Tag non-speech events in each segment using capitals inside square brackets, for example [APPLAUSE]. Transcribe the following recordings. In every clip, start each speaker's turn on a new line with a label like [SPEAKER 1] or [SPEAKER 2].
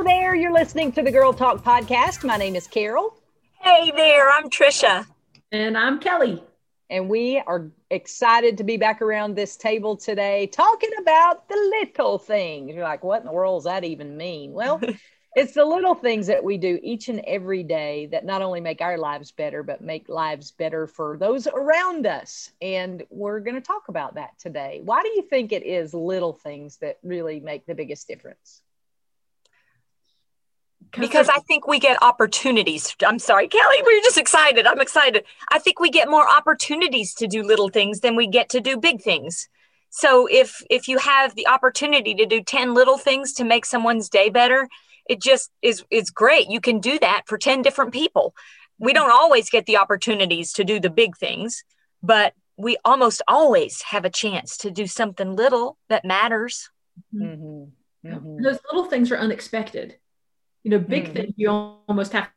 [SPEAKER 1] Hello there. You're listening to the Girl Talk podcast. My name is Carol.
[SPEAKER 2] Hey there. I'm Tricia.
[SPEAKER 3] And I'm Kelly.
[SPEAKER 1] And we are excited to be back around this table today talking about the little things. You're like, what in the world does that even mean? Well, [LAUGHS] it's the little things that we do each and every day that not only make our lives better, but make lives better for those around us. And we're going to talk about that today. Why do you think it is little things that really make the biggest difference?
[SPEAKER 2] Because I think we get opportunities. I'm sorry, Kelly, [LAUGHS] we're just excited. I'm excited. I think we get more opportunities to do little things than we get to do big things. So if if you have the opportunity to do 10 little things to make someone's day better, it just is is great. You can do that for 10 different people. We don't always get the opportunities to do the big things, but we almost always have a chance to do something little that matters.
[SPEAKER 3] Mm-hmm. Mm-hmm. Those little things are unexpected you know, big mm. things you almost have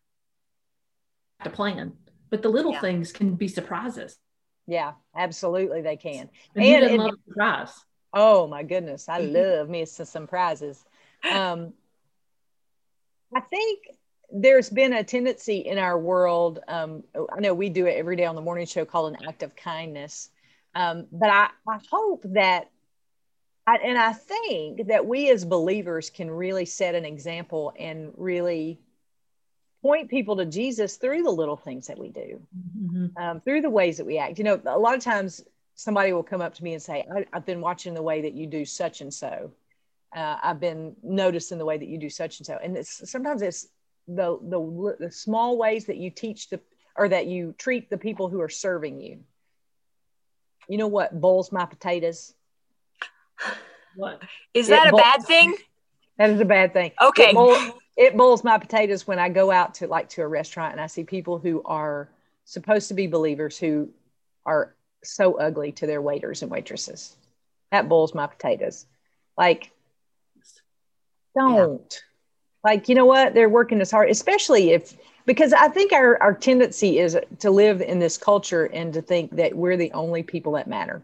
[SPEAKER 3] to plan, but the little yeah. things can be surprises.
[SPEAKER 1] Yeah, absolutely, they can.
[SPEAKER 3] And, and, and love surprise.
[SPEAKER 1] Oh my goodness, I mm-hmm. love me some surprises. Um, I think there's been a tendency in our world. Um, I know we do it every day on the morning show called an act of kindness. Um, but I, I hope that I, and I think that we as believers can really set an example and really point people to Jesus through the little things that we do, mm-hmm. um, through the ways that we act. You know, a lot of times somebody will come up to me and say, I, have been watching the way that you do such and so. Uh, I've been noticing the way that you do such and so. And it's sometimes it's the, the, the small ways that you teach the, or that you treat the people who are serving you. You know what boils my potatoes?
[SPEAKER 2] What? Is that a bad thing?
[SPEAKER 1] That is a bad thing.
[SPEAKER 2] Okay.
[SPEAKER 1] It, boil, it boils my potatoes when I go out to like to a restaurant and I see people who are supposed to be believers who are so ugly to their waiters and waitresses. That boils my potatoes. Like, don't. Yeah. Like, you know what? They're working as hard, especially if because I think our, our tendency is to live in this culture and to think that we're the only people that matter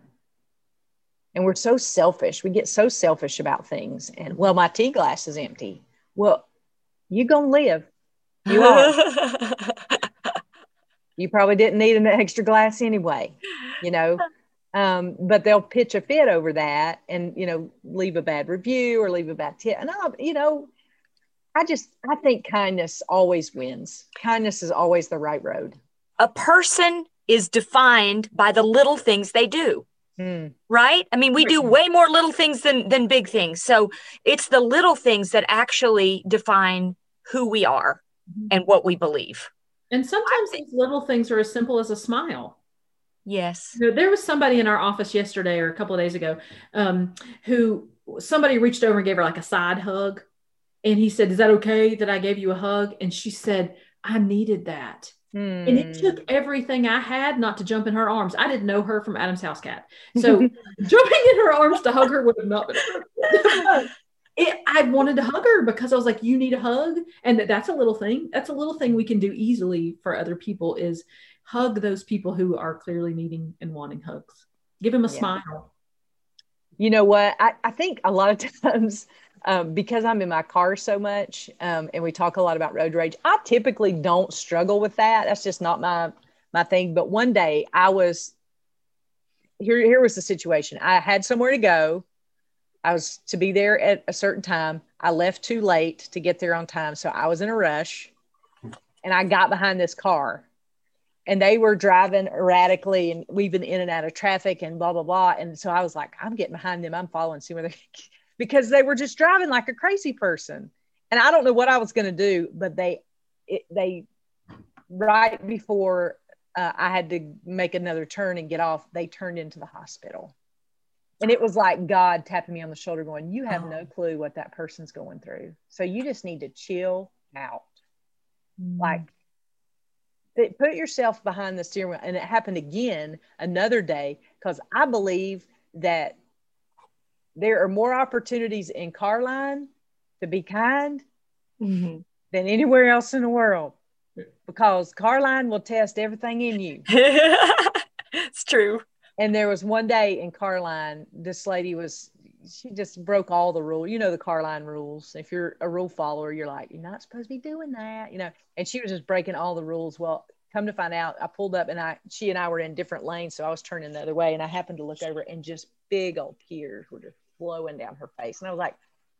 [SPEAKER 1] and we're so selfish. We get so selfish about things. And well my tea glass is empty. Well you gonna live. You are. [LAUGHS] You probably didn't need an extra glass anyway you know? Um, but they'll pitch a fit over that and you know leave a bad review or leave a bad tip. And I, you know i just i think kindness always wins. Kindness is always the right road.
[SPEAKER 2] A person is defined by the little things they do Mm. Right? I mean, we do way more little things than than big things. So it's the little things that actually define who we are mm-hmm. and what we believe.
[SPEAKER 3] And sometimes these little things are as simple as a smile.
[SPEAKER 2] Yes.
[SPEAKER 3] You know, there was somebody in our office yesterday or a couple of days ago um, who somebody reached over and gave her like a side hug. And he said, Is that okay that I gave you a hug? And she said, I needed that. Hmm. And it took everything I had not to jump in her arms. I didn't know her from Adam's house cat. So [LAUGHS] jumping in her arms to hug her would have not been [LAUGHS] it, I wanted to hug her because I was like, you need a hug. And that, that's a little thing. That's a little thing we can do easily for other people is hug those people who are clearly needing and wanting hugs. Give them a yeah. smile.
[SPEAKER 1] You know what? I, I think a lot of [LAUGHS] times um, because I'm in my car so much um, and we talk a lot about road rage, I typically don't struggle with that. That's just not my my thing. But one day I was here. Here was the situation. I had somewhere to go. I was to be there at a certain time. I left too late to get there on time, so I was in a rush, and I got behind this car, and they were driving erratically and weaving in and out of traffic and blah blah blah. And so I was like, I'm getting behind them. I'm following, see where they because they were just driving like a crazy person. And I don't know what I was going to do, but they, it, they, right before uh, I had to make another turn and get off, they turned into the hospital. And it was like God tapping me on the shoulder, going, You have no clue what that person's going through. So you just need to chill out. Mm. Like, put yourself behind the steering wheel. And it happened again another day because I believe that there are more opportunities in Carline to be kind mm-hmm. than anywhere else in the world because Carline will test everything in you. [LAUGHS]
[SPEAKER 2] it's true.
[SPEAKER 1] And there was one day in Carline, this lady was she just broke all the rules. You know the Carline rules. If you're a rule follower, you're like, you're not supposed to be doing that, you know. And she was just breaking all the rules. Well, come to find out, I pulled up and I she and I were in different lanes, so I was turning the other way, and I happened to look over and just big old tears were just flowing down her face, and I was like,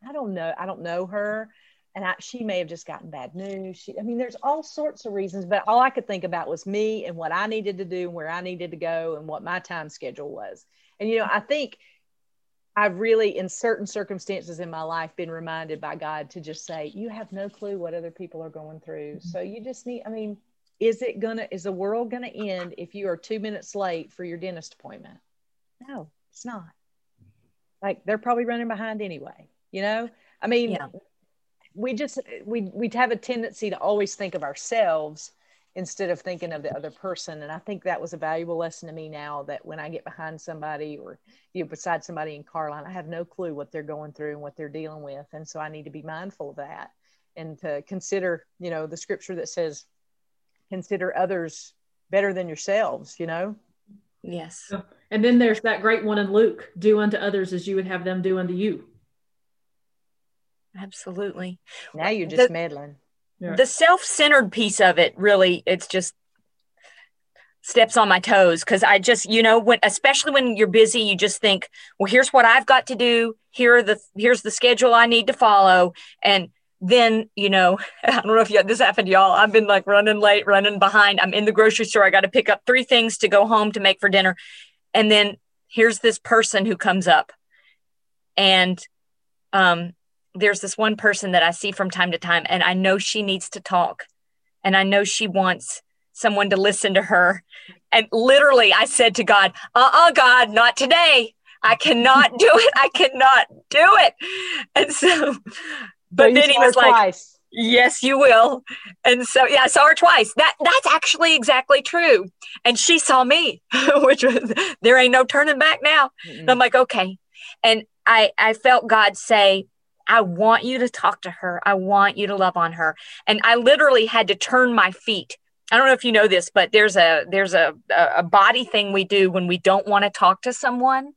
[SPEAKER 1] I don't know, I don't know her, and I, she may have just gotten bad news. She, I mean, there's all sorts of reasons, but all I could think about was me and what I needed to do and where I needed to go and what my time schedule was. And you know, I think I've really, in certain circumstances in my life, been reminded by God to just say, You have no clue what other people are going through. Mm-hmm. So you just need, I mean, is it gonna, is the world gonna end if you are two minutes late for your dentist appointment? No, it's not. Like they're probably running behind anyway, you know? I mean, yeah. we just, we, we have a tendency to always think of ourselves instead of thinking of the other person. And I think that was a valuable lesson to me now that when I get behind somebody or you know, beside somebody in car line, I have no clue what they're going through and what they're dealing with. And so I need to be mindful of that and to consider, you know, the scripture that says, consider others better than yourselves, you know?
[SPEAKER 2] Yes.
[SPEAKER 3] And then there's that great one in Luke do unto others as you would have them do unto you.
[SPEAKER 2] Absolutely.
[SPEAKER 1] Now you're just the, meddling
[SPEAKER 2] the self-centered piece of it really it's just steps on my toes because I just, you know, when especially when you're busy, you just think, well, here's what I've got to do. Here are the here's the schedule I need to follow. And then, you know, [LAUGHS] I don't know if you, this happened to y'all. I've been like running late, running behind. I'm in the grocery store. I got to pick up three things to go home to make for dinner. And then here's this person who comes up. And um, there's this one person that I see from time to time, and I know she needs to talk, and I know she wants someone to listen to her. And literally, I said to God, uh uh-uh, uh God, not today. I cannot do it. I cannot do it. And so, but then he was like, twice. Yes, you will. And so, yeah, I saw her twice. That that's actually exactly true. And she saw me, [LAUGHS] which was there ain't no turning back now. And I'm like, okay. And I I felt God say, I want you to talk to her. I want you to love on her. And I literally had to turn my feet. I don't know if you know this, but there's a there's a a body thing we do when we don't want to talk to someone.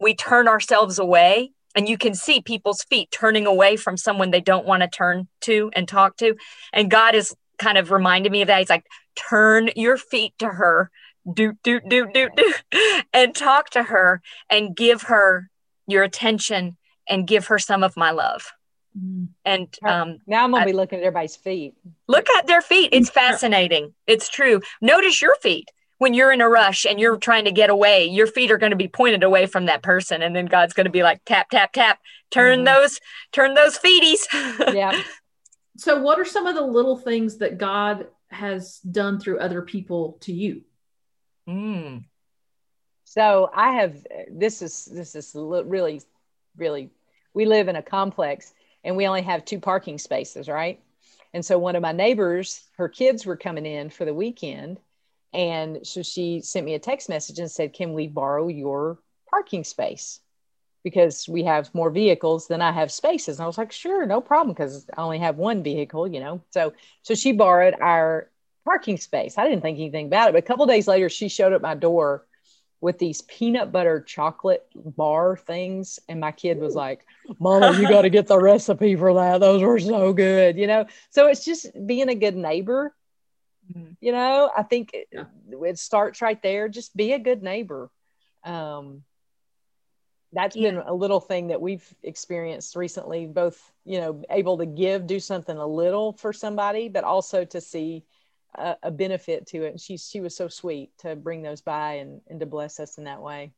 [SPEAKER 2] We turn ourselves away and you can see people's feet turning away from someone they don't want to turn to and talk to. And God is kind of reminded me of that. He's like, turn your feet to her, do, do, do, do, do, [LAUGHS] and talk to her and give her your attention and give her some of my love. Mm. And um,
[SPEAKER 1] now I'm gonna I, be looking at everybody's feet.
[SPEAKER 2] Look at their feet. It's [LAUGHS] fascinating. It's true. Notice your feet when you're in a rush and you're trying to get away. Your feet are going to be pointed away from that person, and then God's going to be like tap tap tap. Turn mm-hmm. those turn those feeties. [LAUGHS]
[SPEAKER 1] yeah.
[SPEAKER 3] So, what are some of the little things that God has done through other people to you?
[SPEAKER 2] Mm.
[SPEAKER 1] So I have this is this is really really we live in a complex and we only have two parking spaces, right? And so one of my neighbors, her kids were coming in for the weekend. And so she sent me a text message and said, Can we borrow your parking space? Because we have more vehicles than I have spaces. And I was like, Sure, no problem, because I only have one vehicle, you know. So so she borrowed our parking space. I didn't think anything about it. But a couple days later, she showed up my door with these peanut butter chocolate bar things. And my kid was like, Mama, you got to get the recipe for that. Those were so good, you know? So it's just being a good neighbor. Mm-hmm. You know, I think it, it, starts right there. Just be a good neighbor. Um, that's yeah. been a little thing that we've experienced recently, both, you know, able to give, do something a little for somebody, but also to see a, a benefit to it. And she she was so sweet to bring those by and, and to bless us in that way.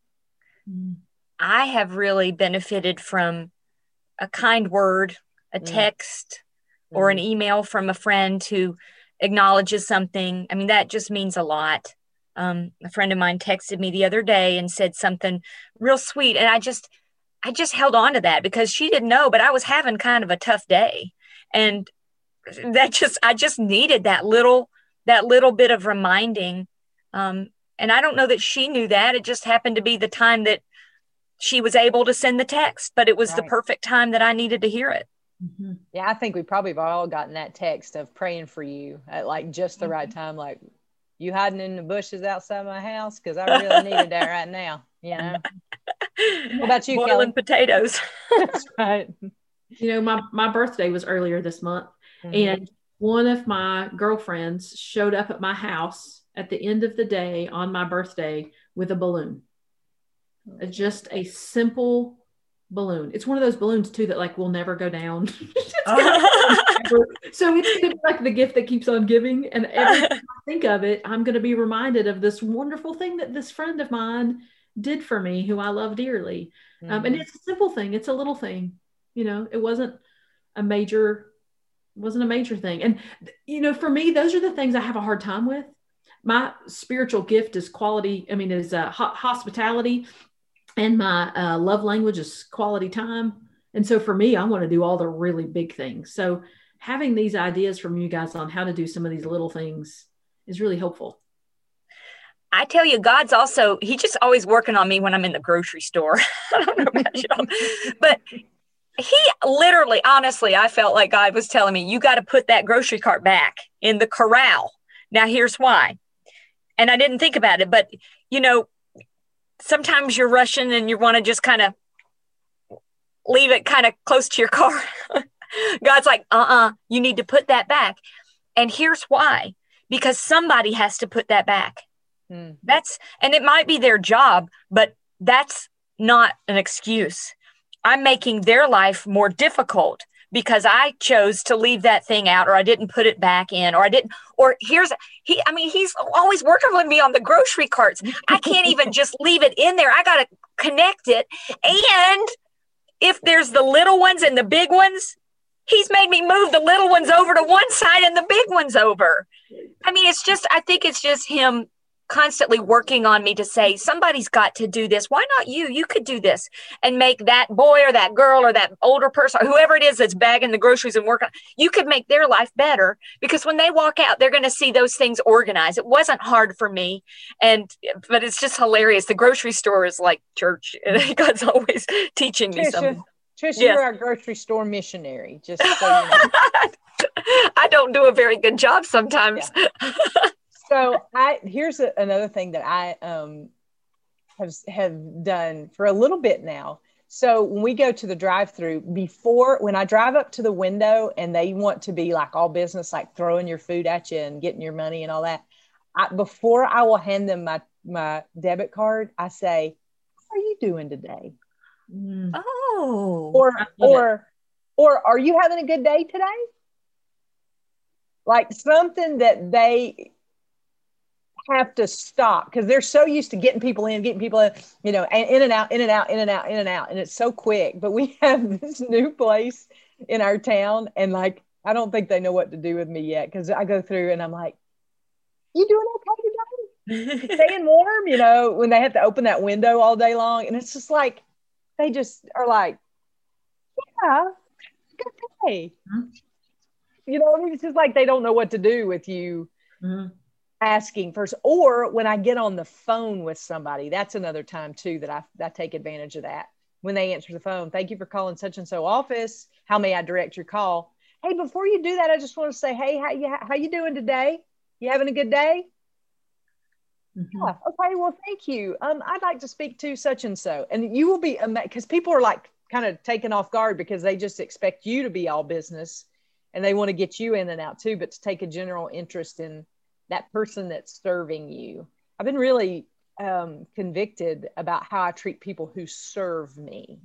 [SPEAKER 2] I have really benefited from a kind word, a mm. text, mm. or an mm. email from a friend who acknowledges something. I mean, that just means a lot. Um, a friend of mine texted me the other day and said something real sweet, and I just, I just held on to that because she didn't know, but I was having kind of a tough day, and that just, I just needed that little that little bit of reminding. Um, and I don't know that she knew that. It just happened to be the time that she was able to send the text, but it was right. the perfect time that I needed to hear it.
[SPEAKER 1] Mm-hmm. Yeah, I think we probably have all gotten that text of praying for you at like just the mm-hmm. right time. Like, you hiding in the bushes outside my house? Because I really needed that right now. You know. What about you,
[SPEAKER 2] Boiling
[SPEAKER 1] Kelly?
[SPEAKER 2] potatoes. [LAUGHS]
[SPEAKER 1] That's right.
[SPEAKER 3] You know, my my birthday was earlier this month,
[SPEAKER 1] Mhm.
[SPEAKER 3] and one of my girlfriends showed up at my house at the end of the day on my birthday with a balloon. Uh, Just a simple balloon. It's one of those balloons too that like will never go down. [LAUGHS] [LAUGHS] So it's gonna be like the gift that keeps on giving. And every time I think of it, I'm gonna be reminded of this wonderful thing that this friend of mine did for me who I love dearly. Um, and
[SPEAKER 1] Mhm.
[SPEAKER 3] it's a simple thing, it's a little thing. You know, it wasn't a major, wasn't a major thing. And you know, for me, those are the things I have a hard time with. My spiritual gift is quality, I mean, is uh, ho- hospitality, and my uh, love language is quality time. And so for me, I want to do all the really big things. So having these ideas from you guys on how to do some of these little things is really helpful.
[SPEAKER 2] I tell you, God's also, He just always working on me when I'm in the grocery store. [LAUGHS] I don't know about y'all, but He literally, honestly, I felt like God was telling me, you got to put that grocery cart back in the corral. Now, here's why. And I didn't think about it, but you know, sometimes you're rushing and you want to just kind of leave it kind of close to your car. [LAUGHS] God's like, uh uh you need to put that back. And here's why because somebody has to put that back.
[SPEAKER 1] Mm.
[SPEAKER 2] That's, and it might be their job, but that's not an excuse. I'm making their life more difficult because I chose to leave that thing out or I didn't put it back in or I didn't, or here's, he, I mean, he's always working with me on the grocery carts. I can't even [LAUGHS] just leave it in there. I got to connect it. And if there's the little ones and the big ones, he's made me move the little ones over to one side and the big ones over. I mean, it's just, I think it's just him constantly working on me to say, somebody's got to do this. Why not you? You could do this and make that boy or that girl or that older person, or whoever it is that's bagging the groceries and working, you could make their life better because when they walk out, they're going to see those things organized. It wasn't hard for me. And, but it's just hilarious. The grocery store is like church. [LAUGHS] God's always teaching me
[SPEAKER 1] Tricia,
[SPEAKER 2] something.
[SPEAKER 1] Tricia,
[SPEAKER 2] Yes.
[SPEAKER 1] you're our grocery store missionary. Just [LAUGHS] so you know.
[SPEAKER 2] I don't do a very good job sometimes. [LAUGHS]
[SPEAKER 1] so I here's a, another thing that I um have have done for a little bit now. So when we go to the drive-through, before when I drive up to the window and they want to be like all business, like throwing your food at you and getting your money and all that, I, before I will hand them my my debit card, I say, "How are you doing today?"
[SPEAKER 3] Mm.
[SPEAKER 2] Oh.
[SPEAKER 1] Or
[SPEAKER 3] I love
[SPEAKER 1] or or are you having a good day today? Like something that they have to stop because they're so used to getting people in, getting people in, you know, and in and out, in and out, in and out, in and out. And it's so quick. But we [LAUGHS] have this new place in our town, and like, I don't think they know what to do with me yet because I go through and I'm like, You doing okay today? [LAUGHS] Staying warm, you know, when they have to open that window all day long. And it's just like, they just are like, Yeah, good day.
[SPEAKER 3] Mhm.
[SPEAKER 1] You know, I mean, it's just like they don't know what to do with you
[SPEAKER 3] Mhm.
[SPEAKER 1] Asking first or when i get on the phone with somebody that's another time too that i, I take advantage of that. When they answer the phone thank you for calling such and so office. How may i direct your call? Hey before you do that i just want to say hey how you how you doing today? You having a good day?
[SPEAKER 3] Mhm.
[SPEAKER 1] yeah, okay well thank you. Um i'd like to speak to such and so and you will be amazed because people are like kind of taken off guard because they just expect you to be all business and they want to get you in and out too but to take a general interest in that person that's serving you i've been really um, convicted about how i treat people who serve me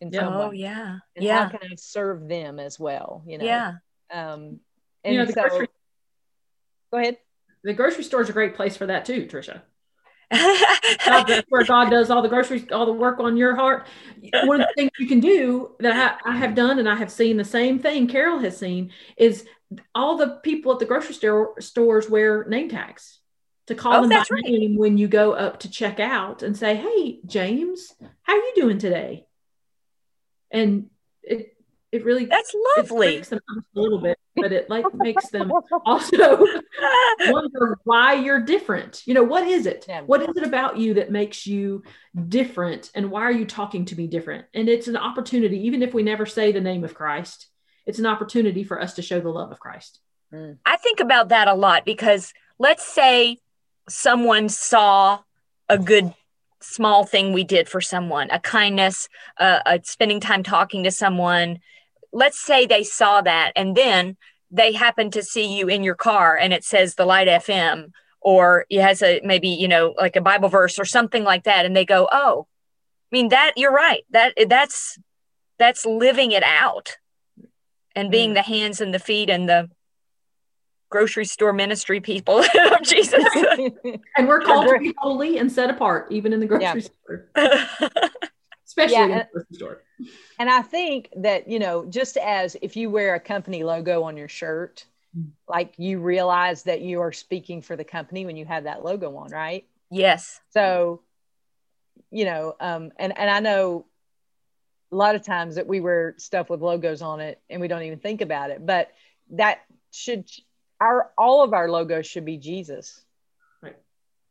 [SPEAKER 1] in
[SPEAKER 3] Yeah.
[SPEAKER 1] some
[SPEAKER 2] Oh,
[SPEAKER 1] way
[SPEAKER 2] yeah.
[SPEAKER 1] and
[SPEAKER 2] Yeah.
[SPEAKER 1] how can i serve them as well you know
[SPEAKER 2] Yeah.
[SPEAKER 1] um and
[SPEAKER 3] You know, the
[SPEAKER 1] so
[SPEAKER 3] grocery,
[SPEAKER 1] go ahead
[SPEAKER 3] the grocery store is a great place for that too, Tricia. God, where [LAUGHS] God does all the groceries, all the work on your heart. One of the things you can do that I, I have done, and I have seen the same thing Carol has seen, is all the people at the grocery store stores wear name tags to call
[SPEAKER 2] Oh,
[SPEAKER 3] them by
[SPEAKER 2] right.
[SPEAKER 3] name when you go up to check out and say, "Hey, James, how are you doing today?" And it it really
[SPEAKER 2] That's lovely.
[SPEAKER 3] them a little bit, but it like makes them also [LAUGHS] wonder why you're different. You know, what is it?
[SPEAKER 1] Yeah.
[SPEAKER 3] What is it about you that makes you different? And why are you talking to me different? And it's an opportunity, even if we never say the name of Christ, it's an opportunity for us to show the love of Christ.
[SPEAKER 2] I think about that a lot because let's say someone saw a good small thing we did for someone, a kindness, uh, a spending time talking to someone. Let's say they saw that and then they happen to see you in your car and it says the light FM or it has a maybe, you know, like a Bible verse or something like that. And they go, Oh, I mean that you're right. That that's that's living it out and being mm. the hands and the feet and the grocery store ministry people [LAUGHS] of Jesus. [LAUGHS]
[SPEAKER 3] and we're called to be [LAUGHS] holy and set apart, even in the grocery yeah. store. Especially yeah, in the grocery store.
[SPEAKER 1] And I think that, you know, just as if you wear a company logo on your shirt, mm. like you realize that you are speaking for the company when you have that logo on, right?
[SPEAKER 2] Yes.
[SPEAKER 1] So, you know, um, and and I know a lot of times that we wear stuff with logos on it and we don't even think about it, but that should our all of our logos should be Jesus.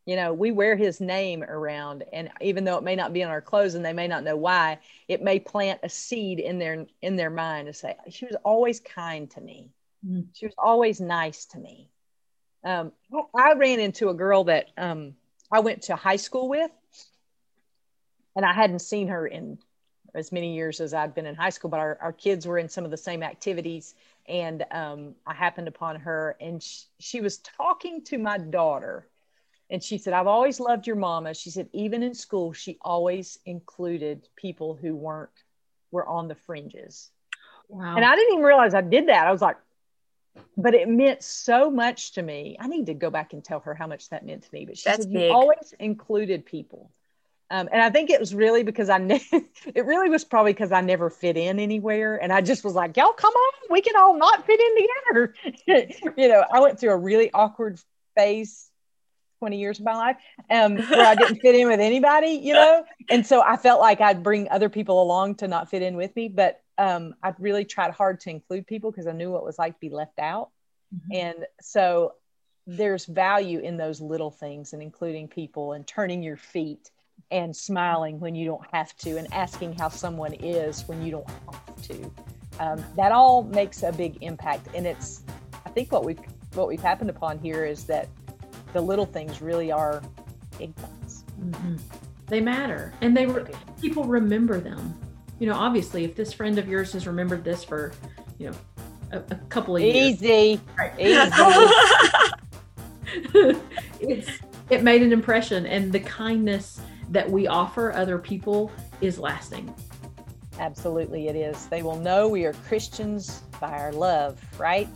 [SPEAKER 1] You know, we wear his name around and even though it may not be on our clothes and they may not know why, it may plant a seed in their in their mind to say, she was always kind to me. Mm-hmm. She was always nice to me. Um, I ran into a girl that um, I went to high school with, and I hadn't seen her in as many years as I'd been in high school, but our, our kids were in some of the same activities and um, I happened upon her, and she, she was talking to my daughter, and she said, "I've always loved your mama." She said, even in school, she always included people who weren't were on the fringes. Wow. And I didn't even realize I did that. I was like, but it meant so much to me. I need to go back and tell her how much that meant to me. But she That's said, big. you always included people. Um, and I think it was really because I, [LAUGHS] it really was probably because I never fit in anywhere. And I just was like, y'all come on, we can all not fit in together. [LAUGHS] you know, I went through a really awkward phase 20 years of my life um, where I didn't fit in with anybody, you know? And so I felt like I'd bring other people along to not fit in with me. But um, I really tried hard to include people because I knew what it was like to be left out. Mm-hmm. And so there's value in those little things and including people and turning your feet and smiling when you don't have to and asking how someone is when you don't have to um, that all makes a big impact and it's i think what we've what we've happened upon here is that the little things really are big things mm-hmm.
[SPEAKER 3] they matter and they were people remember them you know obviously if this friend of yours has remembered this for you know a, a couple of
[SPEAKER 1] years
[SPEAKER 3] easy
[SPEAKER 1] right. easy [LAUGHS]
[SPEAKER 3] it's it made an impression and the kindness that we offer other people is lasting.
[SPEAKER 1] Absolutely, it is. They will know we are Christians by our love, right?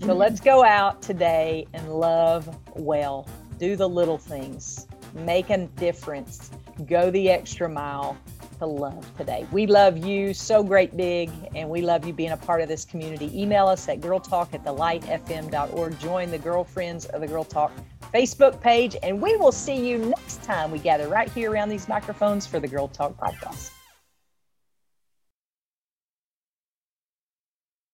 [SPEAKER 1] So let's go out today and love well. Do the little things, make a difference, go the extra mile to love today. We love you so great big, and we love you being a part of this community. Email us at girltalk at thelightfm.org. Join the girlfriends of the Girl Talk Facebook page, and we will see you next time we gather right here around these microphones for the Girl Talk podcast.